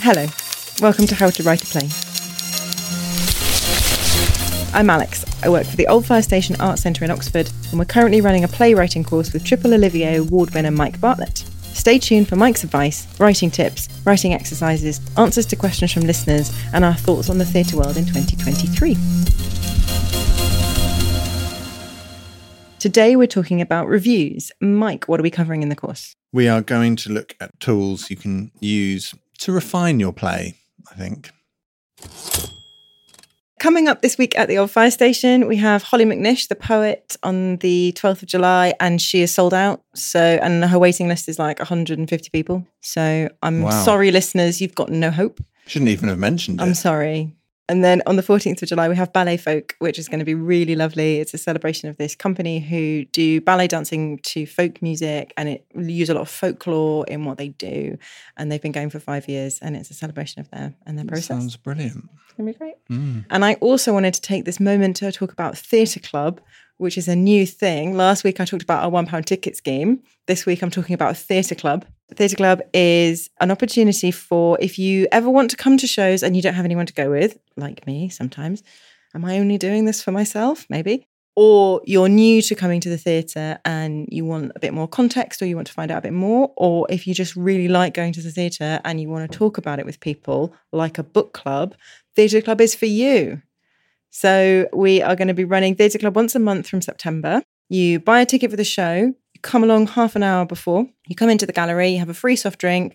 Hello, welcome to How to Write a Play. I'm Alex. I work for the Old Fire Station Art Centre in Oxford, and we're currently running a playwriting course with Triple Olivier Award winner Mike Bartlett. Stay tuned for Mike's advice, writing tips, writing exercises, answers to questions from listeners, and our thoughts on the theatre world in 2023. Today we're talking about reviews. Mike, what are we covering in the course? We are going to look at tools you can use to refine your play, I think. Coming up this week at the Old Fire Station, we have Hollie McNish, the poet, on the 12th of July, and she is sold out. So, and her waiting list is like 150 people. So, I'm Wow. sorry, listeners, you've got no hope. Shouldn't even have mentioned it. I'm sorry. And then on the 14th of July, we have Ballet Folk, which is going to be really lovely. It's a celebration of this company who do ballet dancing to folk music and it use a lot of folklore in what they do. And they've been going for five years and it's a celebration of their and their process. Sounds brilliant. It's going to be great. Mm. And I also wanted to take this moment to talk about Theatre Club, which is a new thing. Last week I talked about our one pound ticket scheme. This week I'm talking about Theatre Club. Theatre Club is an opportunity for if you ever want to come to shows and you don't have anyone to go with, like me sometimes. Am I only doing this for myself? Maybe. Or you're new to coming to the theatre and you want a bit more context or you want to find out a bit more. Or if you just really like going to the theatre and you want to talk about it with people, like a book club, Theatre Club is for you. So we are going to be running Theatre Club once a month from September. You buy a ticket for the show, you come along half an hour before, you come into the gallery, you have a free soft drink,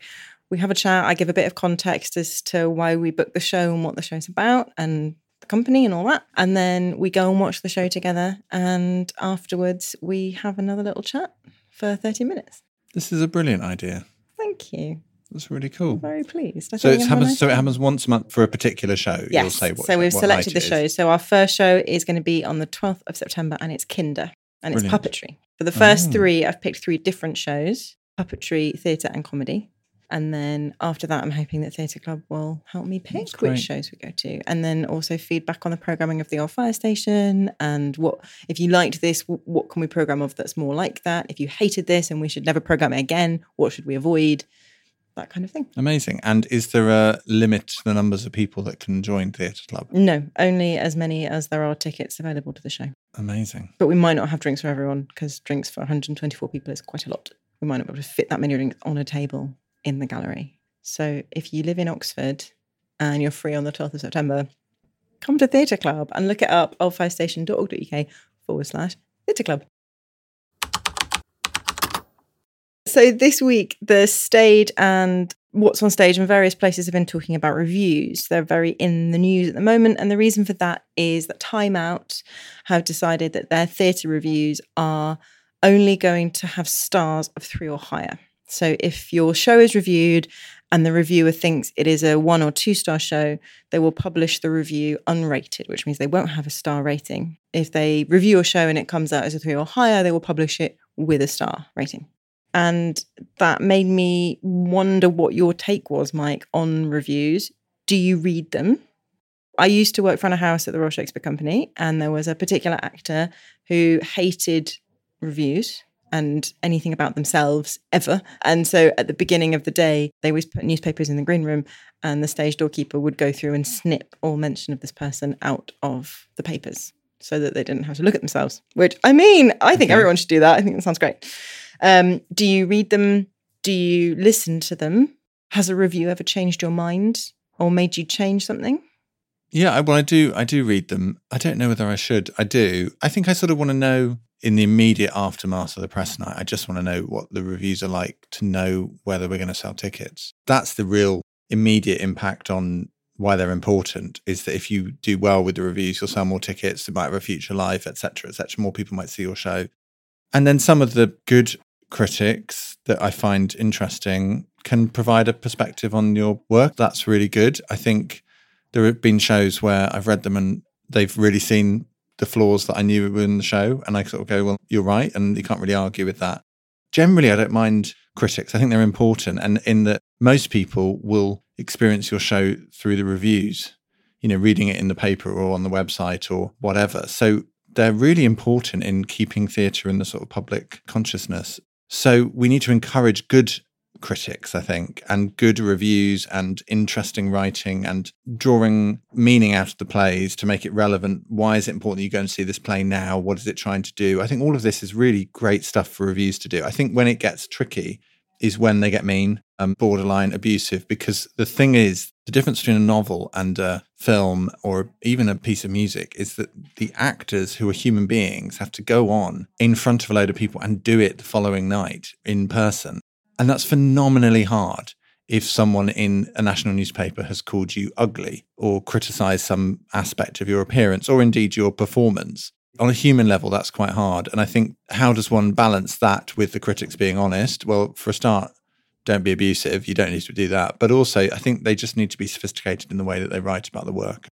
we have a chat, I give a bit of context as to why we booked the show and what the show's about and the company and all that. And then we go and watch the show together and afterwards we have another little chat for 30 minutes. This is a brilliant idea. Thank you. That's really cool. I'm very pleased. I So it you have a happens. nice So it happens once a month for a particular show. You'll Yes. say what. so we've selected the shows. So our first show is going to be on the 12th of September and it's Kinder and it's Brilliant. puppetry. For the first Oh. three, I've picked three different shows puppetry, theatre, and comedy. And then after that, I'm hoping that Theatre Club will help me pick which shows we go to. And then also feedback on the programming of the old fire station and what, if you liked this, what can we program of that's more like that? If you hated this and we should never program it again, what should we avoid? That kind of thing. Amazing. And is there a limit to the numbers of people that can join Theatre Club? No, only as many as there are tickets available to the show. Amazing. But we might not have drinks for everyone because drinks for 124 people is quite a lot. We might not be able to fit that many drinks on a table in the gallery. So if you live in Oxford and you're free on the 12th of September, come to Theatre Club and look it up oldfirestation.org.uk forward slash Theatre Club. So this week, the stage and what's on stage and various places have been talking about reviews. They're very in the news at the moment. And the reason for that is that Time Out have decided that their theatre reviews are only going to have stars of three or higher. So if your show is reviewed and the reviewer thinks it is a one or two star show, they will publish the review unrated, which means they won't have a star rating. If they review a show and it comes out as a three or higher, they will publish it with a star rating. And that made me wonder what your take was, Mike, on reviews. Do you read them? I used to work front of house at the Royal Shakespeare Company, and there was a particular actor who hated reviews and anything about themselves ever. And so at the beginning of the day, they always put newspapers in the green room, and the stage doorkeeper would go through and snip all mention of this person out of the papers so that they didn't have to look at themselves. Which, I mean, I think Okay. everyone should do that. I think that sounds great. Um, do you read them? Do you listen to them? Has a review ever changed your mind or made you change something? Yeah, well, I do. I do read them. I don't know whether I should. I do. I think I sort of want to know in the immediate aftermath of the press night. I just want to know what the reviews are like to know whether we're going to sell tickets. That's the real immediate impact on why they're important. Is that if you do well with the reviews, you'll sell more tickets. It might have a future life, etc., etc. More people might see your show, and then some of the good critics that I find interesting can provide a perspective on your work. That's really good. I think there have been shows where I've read them and they've really seen the flaws that I knew were in the show. And I sort of go, well, you're right. And you can't really argue with that. Generally, I don't mind critics. I think they're important. And in that most people will experience your show through the reviews, you know, reading it in the paper or on the website or whatever. So they're really important in keeping theatre in the sort of public consciousness. So we need to encourage good critics, I think, and good reviews and interesting writing and drawing meaning out of the plays to make it relevant. Why is it important that you go and see this play now? What is it trying to do? I think all of this is really great stuff for reviews to do. I think when it gets tricky is when they get mean and borderline abusive because the thing is the difference between a novel and a film or even a piece of music is that the actors who are human beings have to go on in front of a load of people and do it the following night in person and that's phenomenally hard if someone in a national newspaper has called you ugly or criticized some aspect of your appearance or indeed your performance. On a human level, that's quite hard. And I think, how does one balance that with the critics being honest? Well, for a start, don't be abusive. You don't need to do that. But also, I think they just need to be sophisticated in the way that they write about the work.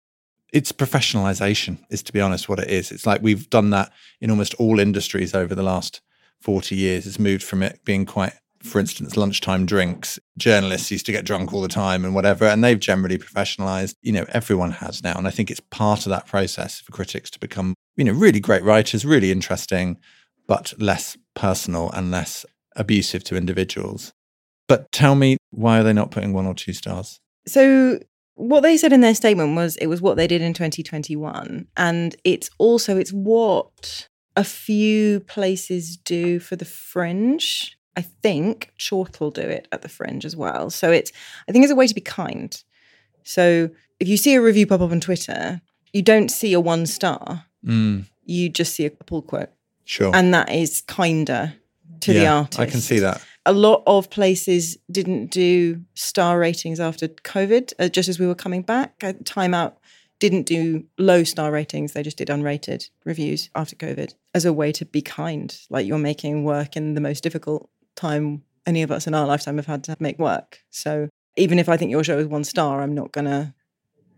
It's professionalization, is to be honest, what it is. It's like we've done that in almost all industries over the last 40 years. It's moved from it being quite for instance, lunchtime drinks. Journalists used to get drunk all the time and whatever, and they've generally professionalized. You know, everyone has now. And I think it's part of that process for critics to become, you know, really great writers, really interesting, but less personal and less abusive to individuals. But tell me, why are they not putting one or two stars? So, what they said in their statement was it was what they did in 2021. And it's also, it's what a few places do for the fringe I think Chortle do it at the Fringe as well. So it's, I think it's a way to be kind. So if you see a review pop up on Twitter, you don't see a one star. Mm. You just see a pull quote. Sure. And that is kinder to yeah, the artist. I can see that. A lot of places didn't do star ratings after COVID, uh, just as we were coming back. Uh, Time Out didn't do low star ratings, they just did unrated reviews after COVID as a way to be kind. Like you're making work in the most difficult time any of us in our lifetime have had to make work. So even if I think your show is one star, I'm not going to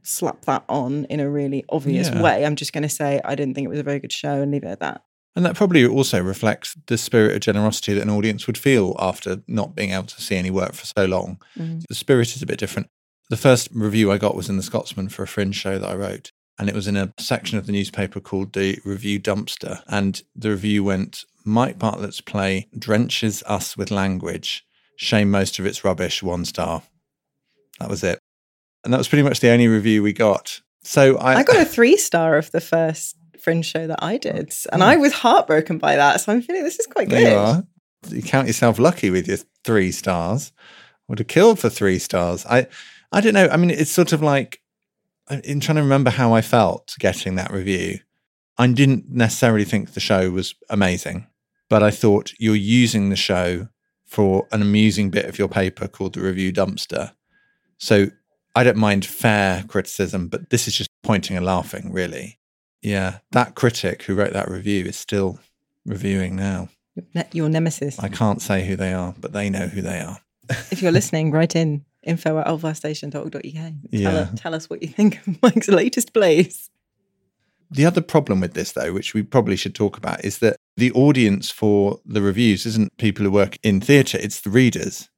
slap that on in a really obvious Yeah. way. I'm just going to say I didn't think it was a very good show and leave it at that. And that probably also reflects the spirit of generosity that an audience would feel after not being able to see any work for so long. Mm. The spirit is a bit different. The first review I got was in the Scotsman for a fringe show that I wrote. And it was in a section of the newspaper called the Review Dumpster. And the review went Mike Bartlett's play drenches us with language. Shame most of its rubbish, one star. That was it. And that was pretty much the only review we got. So I, I got a three star of the first fringe show that I oh, did. And Oh. I was heartbroken by that. So I'm feeling this is quite good. You are. You count yourself lucky with your three stars. Would have killed for three stars. I, I don't know. I mean, it's sort of like in trying to remember how I felt getting that review. I didn't necessarily think the show was amazing, but I thought you're using the show for an amusing bit of your paper called the Review Dumpster. So I don't mind fair criticism, but this is just pointing and laughing, really. Yeah, that critic who wrote that review is still reviewing now. Your nemesis. I can't say who they are, but they know who they are. if you're listening, write in info at oldfirestation.org.uk. Tell, Yeah. tell us what you think of Mike's latest plays. The other problem with this, though, which we probably should talk about, is that the audience for the reviews isn't people who work in theatre, it's the readers.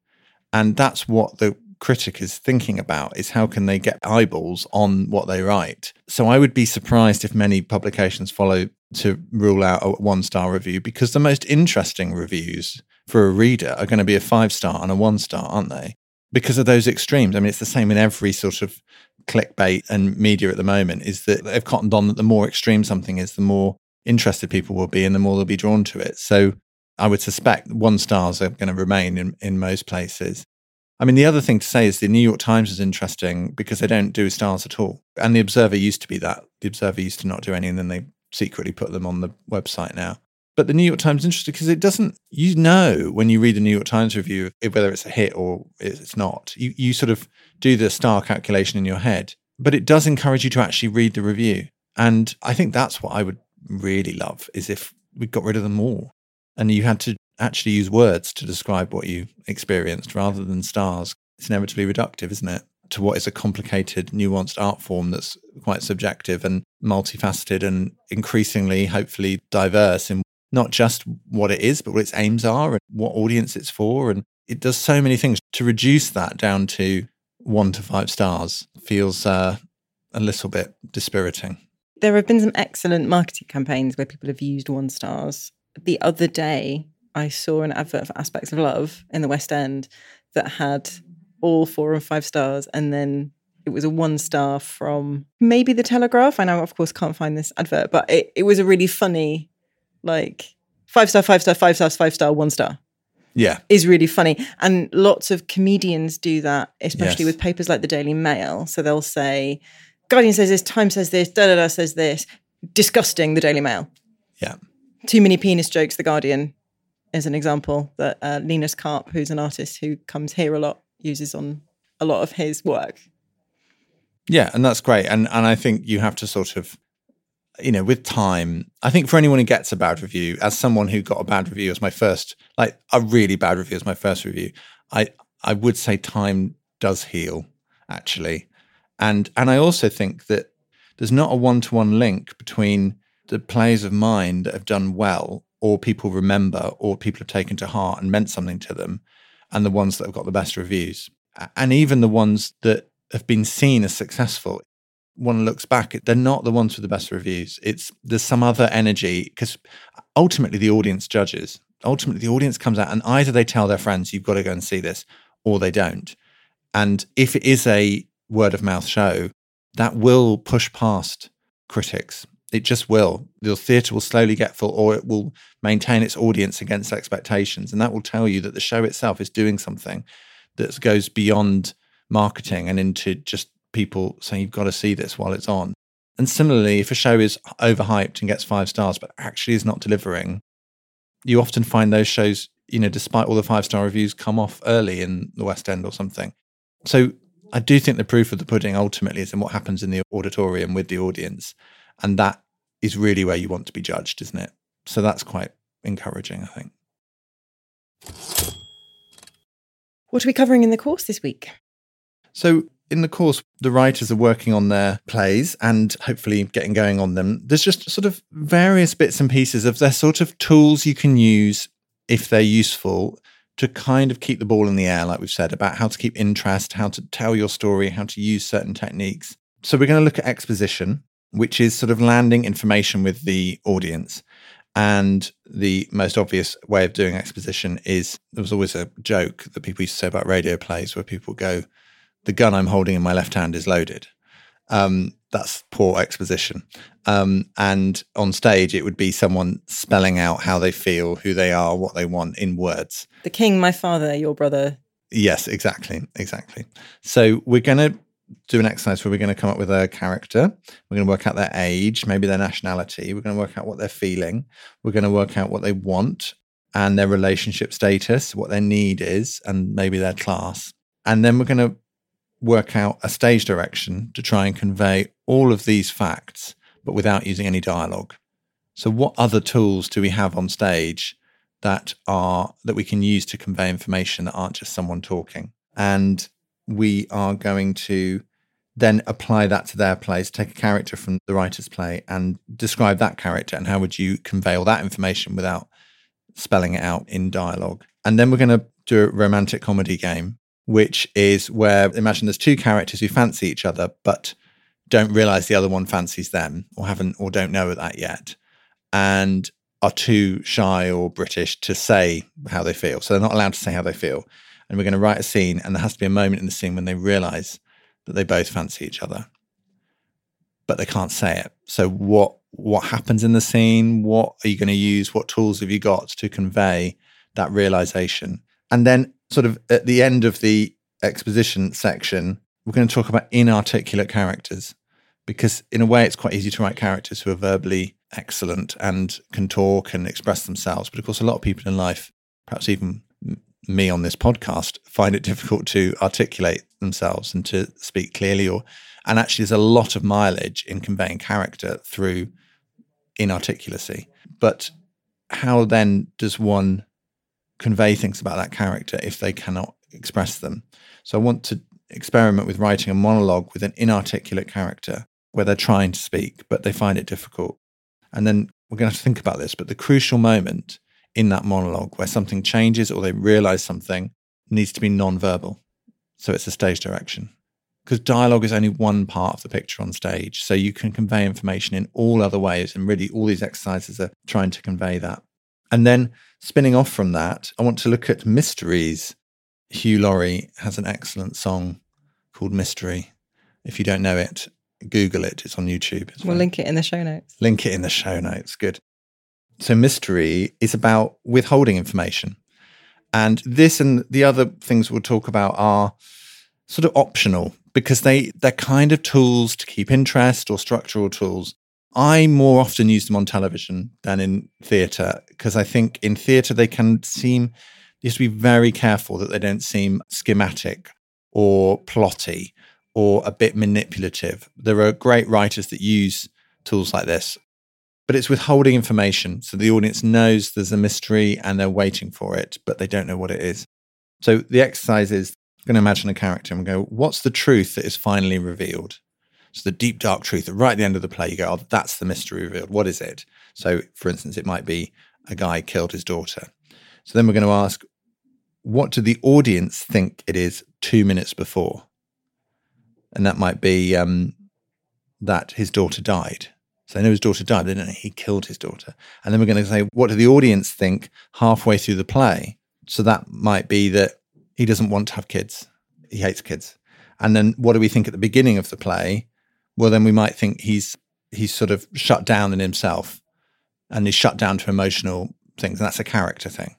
And that's what the critic is thinking about is how can they get eyeballs on what they write. So I would be surprised if many publications follow to rule out a one star review because the most interesting reviews for a reader are going to be a five star and a one star, aren't they? Because of those extremes. I mean, it's the same in every sort of clickbait and media at the moment is that they've cottoned on that the more extreme something is, the more interested people will be and the more they'll be drawn to it. So I would suspect one stars are going to remain in, in most places. I mean, the other thing to say is the New York Times is interesting because they don't do stars at all. And the Observer used to be that. The Observer used to not do any, and then they secretly put them on the website now. But the New York Times is interesting because it doesn't, you know, when you read a New York Times review, whether it's a hit or it's not, you, you sort of do the star calculation in your head. But it does encourage you to actually read the review. And I think that's what I would really love is if we got rid of them all and you had to actually use words to describe what you experienced rather than stars. It's inevitably reductive, isn't it? To what is a complicated, nuanced art form that's quite subjective and multifaceted and increasingly, hopefully, diverse in not just what it is, but what its aims are and what audience it's for. And it does so many things. To reduce that down to one to five stars feels uh, a little bit dispiriting. There have been some excellent marketing campaigns where people have used one stars. The other day, I saw an advert for Aspects of Love in the West End that had all four and five stars, and then it was a one star from maybe the Telegraph. I now, of course, can't find this advert, but it, it was a really funny, like five star, five star, five stars, five star, one star Yeah. is really funny. And lots of comedians do that, especially Yes. with papers like the Daily Mail. So they'll say, Guardian says this, Time says this, da da da says this. Disgusting, the Daily Mail. Yeah. Too many penis jokes, the Guardian is an example that uh, Linus Karp, who's an artist who comes here a lot, uses on a lot of his work. Yeah, and that's great. And and I think you have to sort of you know, with time, I think for anyone who gets a bad review, as someone who got a bad review as my first, like a really bad review as my first review, I I would say time does heal, actually. And and I also think that there's not a one to one link between the plays of that have done well or people remember or people have taken to heart and meant something to them and the ones that have got the best reviews. And even the ones that have been seen as successful one looks back, they're not the ones with the best reviews. It's there's some other energy because ultimately the audience judges. Ultimately, the audience comes out and either they tell their friends, "You've got to go and see this," or they don't. And if it is a word of mouth show, that will push past critics. It just will. The theatre will slowly get full, or it will maintain its audience against expectations, and that will tell you that the show itself is doing something that goes beyond marketing and into just people saying you've got to see this while it's on. And similarly, if a show is overhyped and gets five stars but actually is not delivering, you often find those shows, you know, despite all the five star reviews, come off early in the West End or something. So I do think the proof of the pudding ultimately is in what happens in the auditorium with the audience. And that is really where you want to be judged, isn't it? So that's quite encouraging, I think. What are we covering in the course this week? So, in the course, the writers are working on their plays and hopefully getting going on them. There's just sort of various bits and pieces of their sort of tools you can use if they're useful to kind of keep the ball in the air, like we've said, about how to keep interest, how to tell your story, how to use certain techniques. So, we're going to look at exposition, which is sort of landing information with the audience. And the most obvious way of doing exposition is there was always a joke that people used to say about radio plays where people go, the gun I'm holding in my left hand is loaded. Um, that's poor exposition. Um, and on stage, it would be someone spelling out how they feel, who they are, what they want in words. The king, my father, your brother. Yes, exactly. Exactly. So we're going to do an exercise where we're going to come up with a character. We're going to work out their age, maybe their nationality. We're going to work out what they're feeling. We're going to work out what they want and their relationship status, what their need is, and maybe their class. And then we're going to work out a stage direction to try and convey all of these facts, but without using any dialogue. So, what other tools do we have on stage that are that we can use to convey information that aren't just someone talking? And we are going to then apply that to their plays, take a character from the writer's play and describe that character and how would you convey all that information without spelling it out in dialogue. And then we're going to do a romantic comedy game, which is where imagine there's two characters who fancy each other but don't realize the other one fancies them or haven't or don't know that yet and are too shy or British to say how they feel. So they're not allowed to say how they feel. And we're going to write a scene, and there has to be a moment in the scene when they realize that they both fancy each other, but they can't say it. So what what happens in the scene? What are you going to use? What tools have you got to convey that realization? And then, sort of at the end of the exposition section, we're going to talk about inarticulate characters because, in a way, it's quite easy to write characters who are verbally excellent and can talk and express themselves. But of course, a lot of people in life, perhaps even me on this podcast, find it difficult to articulate themselves and to speak clearly. Or, and actually, there's a lot of mileage in conveying character through inarticulacy. But how then does one convey things about that character if they cannot express them? So I want to experiment with writing a monologue with an inarticulate character where they're trying to speak, but they find it difficult. And then we're going to have to think about this, but the crucial moment in that monologue where something changes or they realize something needs to be non-verbal. So it's a stage direction. Because dialogue is only one part of the picture on stage. So you can convey information in all other ways. And really, all these exercises are trying to convey that. And then spinning off from that, I want to look at mysteries Hugh Laurie has an excellent song called Mystery. If you don't know it, Google it. It's on YouTube. We'll link it in the show notes. link it in the show notes. Good. So, mystery is about withholding information. And this and the other things we'll talk about are sort of optional because they, they're kind of tools to keep interest or structural tools. I more often use them on television than in theatre because I think in theatre they can seem, you have to be very careful that they don't seem schematic or plotty or a bit manipulative. There are great writers that use tools like this, but it's withholding information. So the audience knows there's a mystery and they're waiting for it, but they don't know what it is. So the exercise is I'm going to imagine a character and go, what's the truth that is finally revealed? So the deep, dark truth, right at the end of the play, you go, oh, that's the mystery revealed. What is it? So, for instance, it might be a guy killed his daughter. So then we're going to ask, what do the audience think it is two minutes before? And that might be um, that his daughter died. So they know his daughter died. They don't know he killed his daughter. And then we're going to say, what do the audience think halfway through the play? So that might be that he doesn't want to have kids. He hates kids. And then what do we think at the beginning of the play? Well, then we might think he's he's sort of shut down in himself and he's shut down to emotional things. And that's a character thing.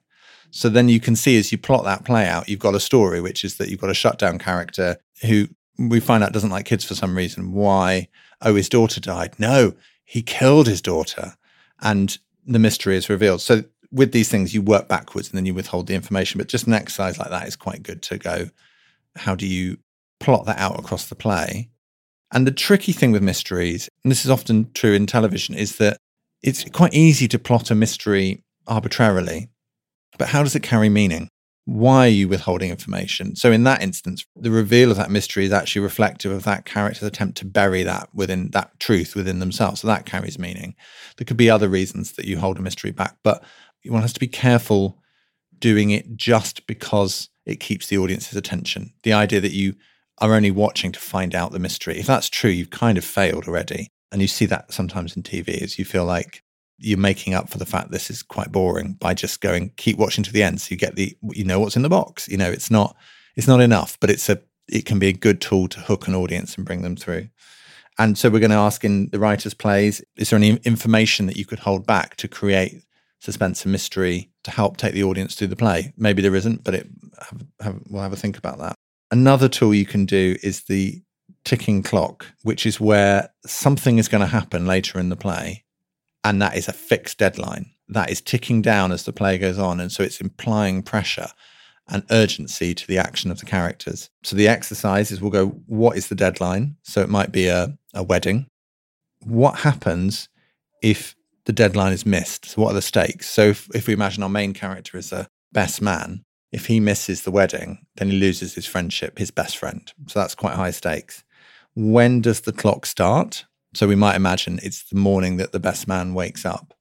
So then you can see as you plot that play out, you've got a story, which is that you've got a shut down character who we find out doesn't like kids for some reason. Why? Oh, his daughter died. No, he killed his daughter. And the mystery is revealed. So with these things, you work backwards and then you withhold the information. But just an exercise like that is quite good to go, how do you plot that out across the play? And the tricky thing with mysteries, and this is often true in television, is that it's quite easy to plot a mystery arbitrarily. But how does it carry meaning? Why are you withholding information? So, in that instance, the reveal of that mystery is actually reflective of that character's attempt to bury that within that truth within themselves. So, that carries meaning. There could be other reasons that you hold a mystery back, but one has to be careful doing it just because it keeps the audience's attention. The idea that you are only watching to find out the mystery. If that's true, you've kind of failed already. And you see that sometimes in TV as you feel like you're making up for the fact this is quite boring by just going keep watching to the end so you get the you know what's in the box. You know it's not it's not enough but it's a it can be a good tool to hook an audience and bring them through. And so we're going to ask in the writers plays is there any information that you could hold back to create suspense and mystery to help take the audience through the play? Maybe there isn't but it have, have, we'll have a think about that. Another tool you can do is the ticking clock which is where something is going to happen later in the play and that is a fixed deadline. That is ticking down as the play goes on. And so it's implying pressure and urgency to the action of the characters. So the exercise is we'll go what is the deadline? So it might be a, a wedding. What happens if the deadline is missed? So what are the stakes? So if, if we imagine our main character is a best man if he misses the wedding then he loses his friendship his best friend. So that's quite high stakes. When does the clock start so we might imagine it's the morning that the best man wakes up.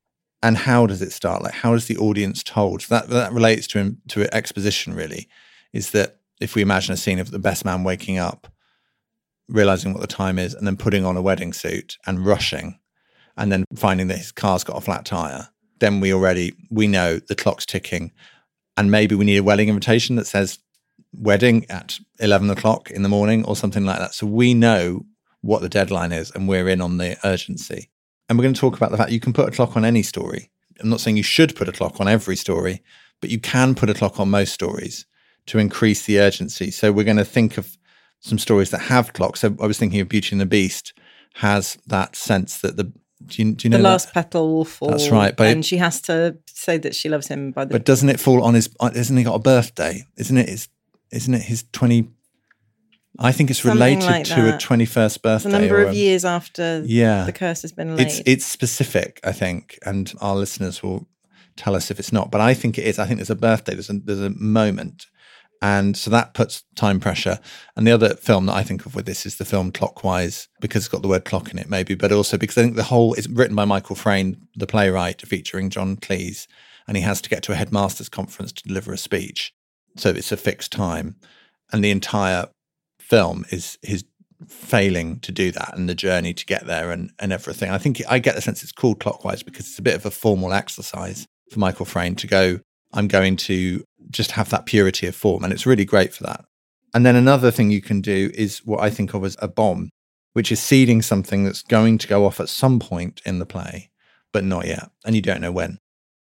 And how does it start? Like, how is the audience told? So that that relates to to exposition. Really, is that if we imagine a scene of the best man waking up, realizing what the time is, and then putting on a wedding suit and rushing, and then finding that his car's got a flat tire, then we already we know the clock's ticking, and maybe we need a wedding invitation that says wedding at eleven o'clock in the morning or something like that. So we know what the deadline is and we're in on the urgency. And we're going to talk about the fact you can put a clock on any story. I'm not saying you should put a clock on every story, but you can put a clock on most stories to increase the urgency. So we're going to think of some stories that have clocks. So I was thinking of Beauty and the Beast has that sense that the do you, do you know the that? last petal falls. That's right, but it- and she has to say that she loves him by the. But doesn't it fall on his? uh, Isn't he got a birthday? Isn't it it? Is isn't it his twenty? I think it's related like to a that. twenty-first it's a number of a- years after Yeah, the curse has been laid. it's it's specific, I think, and our listeners will tell us if it's not. But I think it is. I think there's a birthday. There's a there's a moment, and so that puts time pressure. And the other film that I think of with this is the film Clockwise because it's got the word clock in it, maybe, but also because I think the whole is written by Michael Frayn, the playwright, featuring John Cleese, and he has to get to a headmasters conference to deliver a speech. So it's a fixed time, and the entire film is his failing to do that and the journey to get there and, and everything. I think I get the sense it's called clockwise because it's a bit of a formal exercise for Michael Frayn to go, I'm going to just have that purity of form. And it's really great for that. And then another thing you can do is what I think of as a bomb, which is seeding something that's going to go off at some point in the play, but not yet. And you don't know when.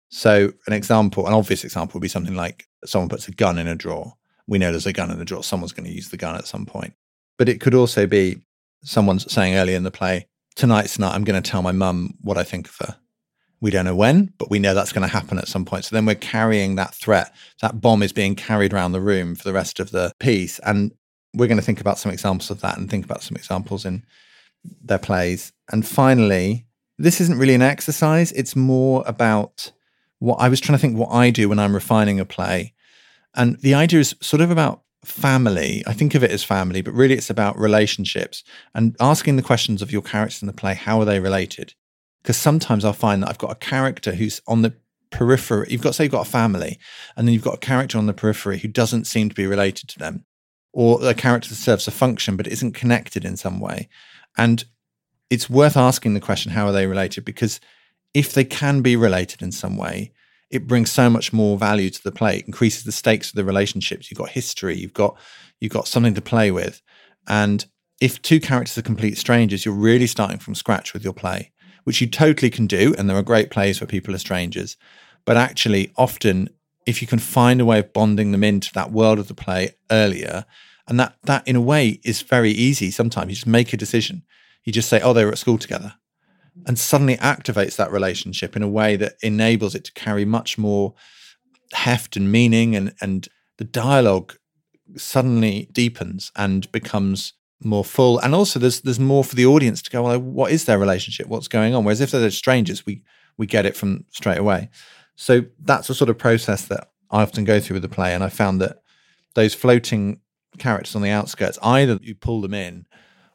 So, an example, an obvious example would be something like someone puts a gun in a drawer. We know there's a gun in the drawer. Someone's going to use the gun at some point. But it could also be someone's saying early in the play, tonight's night, I'm going to tell my mum what I think of her. We don't know when, but we know that's going to happen at some point. So then we're carrying that threat. That bomb is being carried around the room for the rest of the piece. And we're going to think about some examples of that and think about some examples in their plays. And finally, this isn't really an exercise, it's more about what I was trying to think what I do when I'm refining a play. And the idea is sort of about family. I think of it as family, but really it's about relationships and asking the questions of your characters in the play how are they related? Because sometimes I'll find that I've got a character who's on the periphery. You've got, say, you've got a family, and then you've got a character on the periphery who doesn't seem to be related to them, or a character that serves a function but isn't connected in some way. And it's worth asking the question how are they related? Because if they can be related in some way, it brings so much more value to the play. It increases the stakes of the relationships. You've got history. You've got you've got something to play with. And if two characters are complete strangers, you're really starting from scratch with your play, which you totally can do. And there are great plays where people are strangers. But actually, often, if you can find a way of bonding them into that world of the play earlier, and that that in a way is very easy. Sometimes you just make a decision. You just say, "Oh, they were at school together." And suddenly activates that relationship in a way that enables it to carry much more heft and meaning and and the dialogue suddenly deepens and becomes more full. And also there's there's more for the audience to go well what is their relationship? What's going on? Whereas if they're strangers we we get it from straight away. So that's a sort of process that I often go through with the play and I found that those floating characters on the outskirts either you pull them in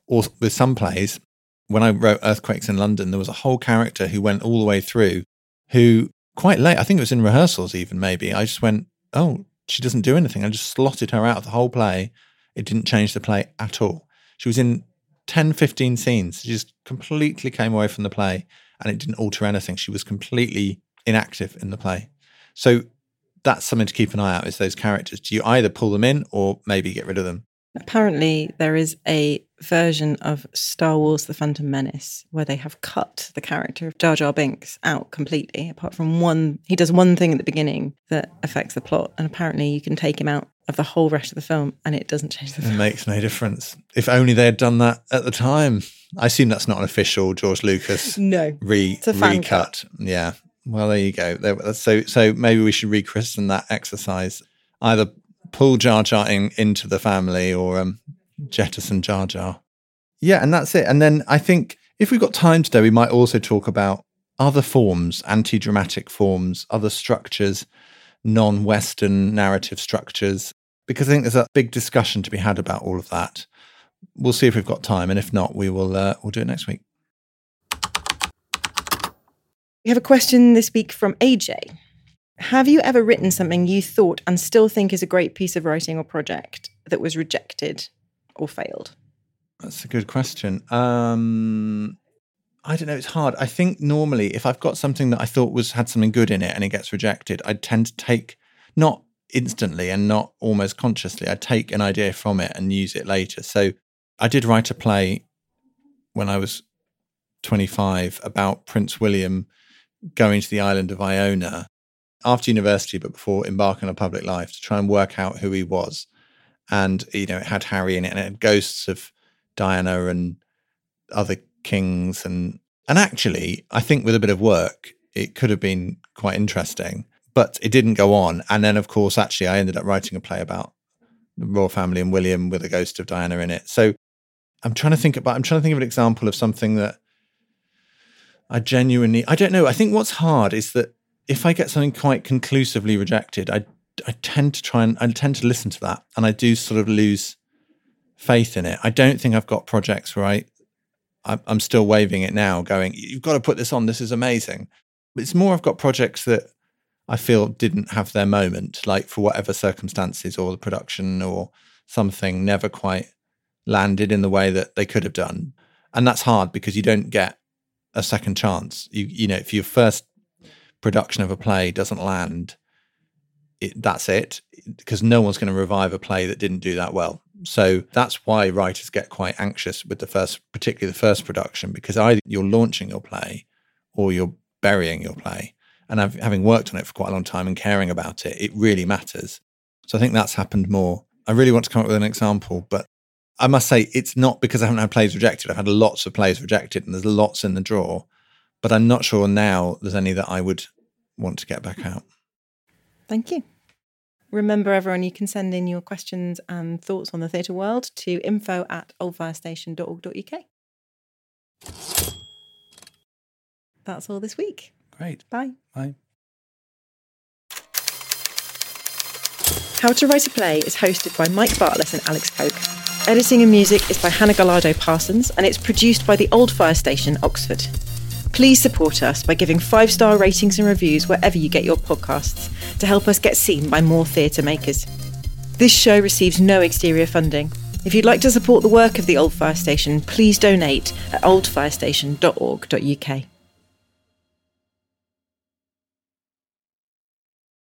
or with some plays when I wrote Earthquakes in London, there was a whole character who went all the way through who quite late, I think it was in rehearsals even maybe, I just went, oh, she doesn't do anything. I just slotted her out of the whole play. It didn't change the play at all. She was in 10, 15 scenes. She just completely came away from the play and it didn't alter anything. She was completely inactive in the play. So that's something to keep an eye out is those characters. Do you either pull them in or maybe get rid of them? Apparently, there is a version of Star Wars The Phantom Menace where they have cut the character of Jar Jar Binks out completely, apart from one. He does one thing at the beginning that affects the plot, and apparently, you can take him out of the whole rest of the film and it doesn't change the film. It makes no difference. If only they had done that at the time. I assume that's not an official George Lucas no re recut. Cut. Yeah. Well, there you go. So, so maybe we should rechristen that exercise. Either pull Jar Jar in, into the family or um, jettison Jar Jar. Yeah, and that's it. And then I think if we've got time today, we might also talk about other forms, anti dramatic forms, other structures, non Western narrative structures, because I think there's a big discussion to be had about all of that. We'll see if we've got time, and if not, we will uh, we'll do it next week. We have a question this week from AJ. Have you ever written something you thought and still think is a great piece of writing or project that was rejected or failed? That's a good question. Um, I don't know. It's hard. I think normally, if I've got something that I thought was had something good in it and it gets rejected, I tend to take not instantly and not almost consciously. I take an idea from it and use it later. So I did write a play when I was 25 about Prince William going to the island of Iona after university, but before embarking on public life to try and work out who he was. And, you know, it had Harry in it and it had ghosts of Diana and other kings. And, and actually, I think with a bit of work, it could have been quite interesting, but it didn't go on. And then, of course, actually, I ended up writing a play about the royal family and William with a ghost of Diana in it. So I'm trying to think about, I'm trying to think of an example of something that I genuinely, I don't know. I think what's hard is that if I get something quite conclusively rejected, I I tend to try and I tend to listen to that, and I do sort of lose faith in it. I don't think I've got projects where I I'm still waving it now, going, "You've got to put this on. This is amazing." But it's more I've got projects that I feel didn't have their moment, like for whatever circumstances or the production or something never quite landed in the way that they could have done, and that's hard because you don't get a second chance. You you know if your first production of a play doesn't land, it, that's it, because no one's going to revive a play that didn't do that well. So that's why writers get quite anxious with the first, particularly the first production, because either you're launching your play or you're burying your play. And having worked on it for quite a long time and caring about it, it really matters. So I think that's happened more. I really want to come up with an example, but I must say it's not because I haven't had plays rejected. I've had lots of plays rejected and there's lots in the drawer, but I'm not sure now there's any that I would want to get back out. Thank you. Remember, everyone, you can send in your questions and thoughts on the theatre world to info at oldfirestation.org.uk. That's all this week. Great. Bye. Bye. How to Write a Play is hosted by Mike Bartlett and Alex Coke. Editing and music is by Hannah Gallardo Parsons, and it's produced by the Old Fire Station, Oxford. Please support us by giving five star ratings and reviews wherever you get your podcasts to help us get seen by more theatre makers. This show receives no exterior funding. If you'd like to support the work of the Old Fire Station, please donate at oldfirestation.org.uk.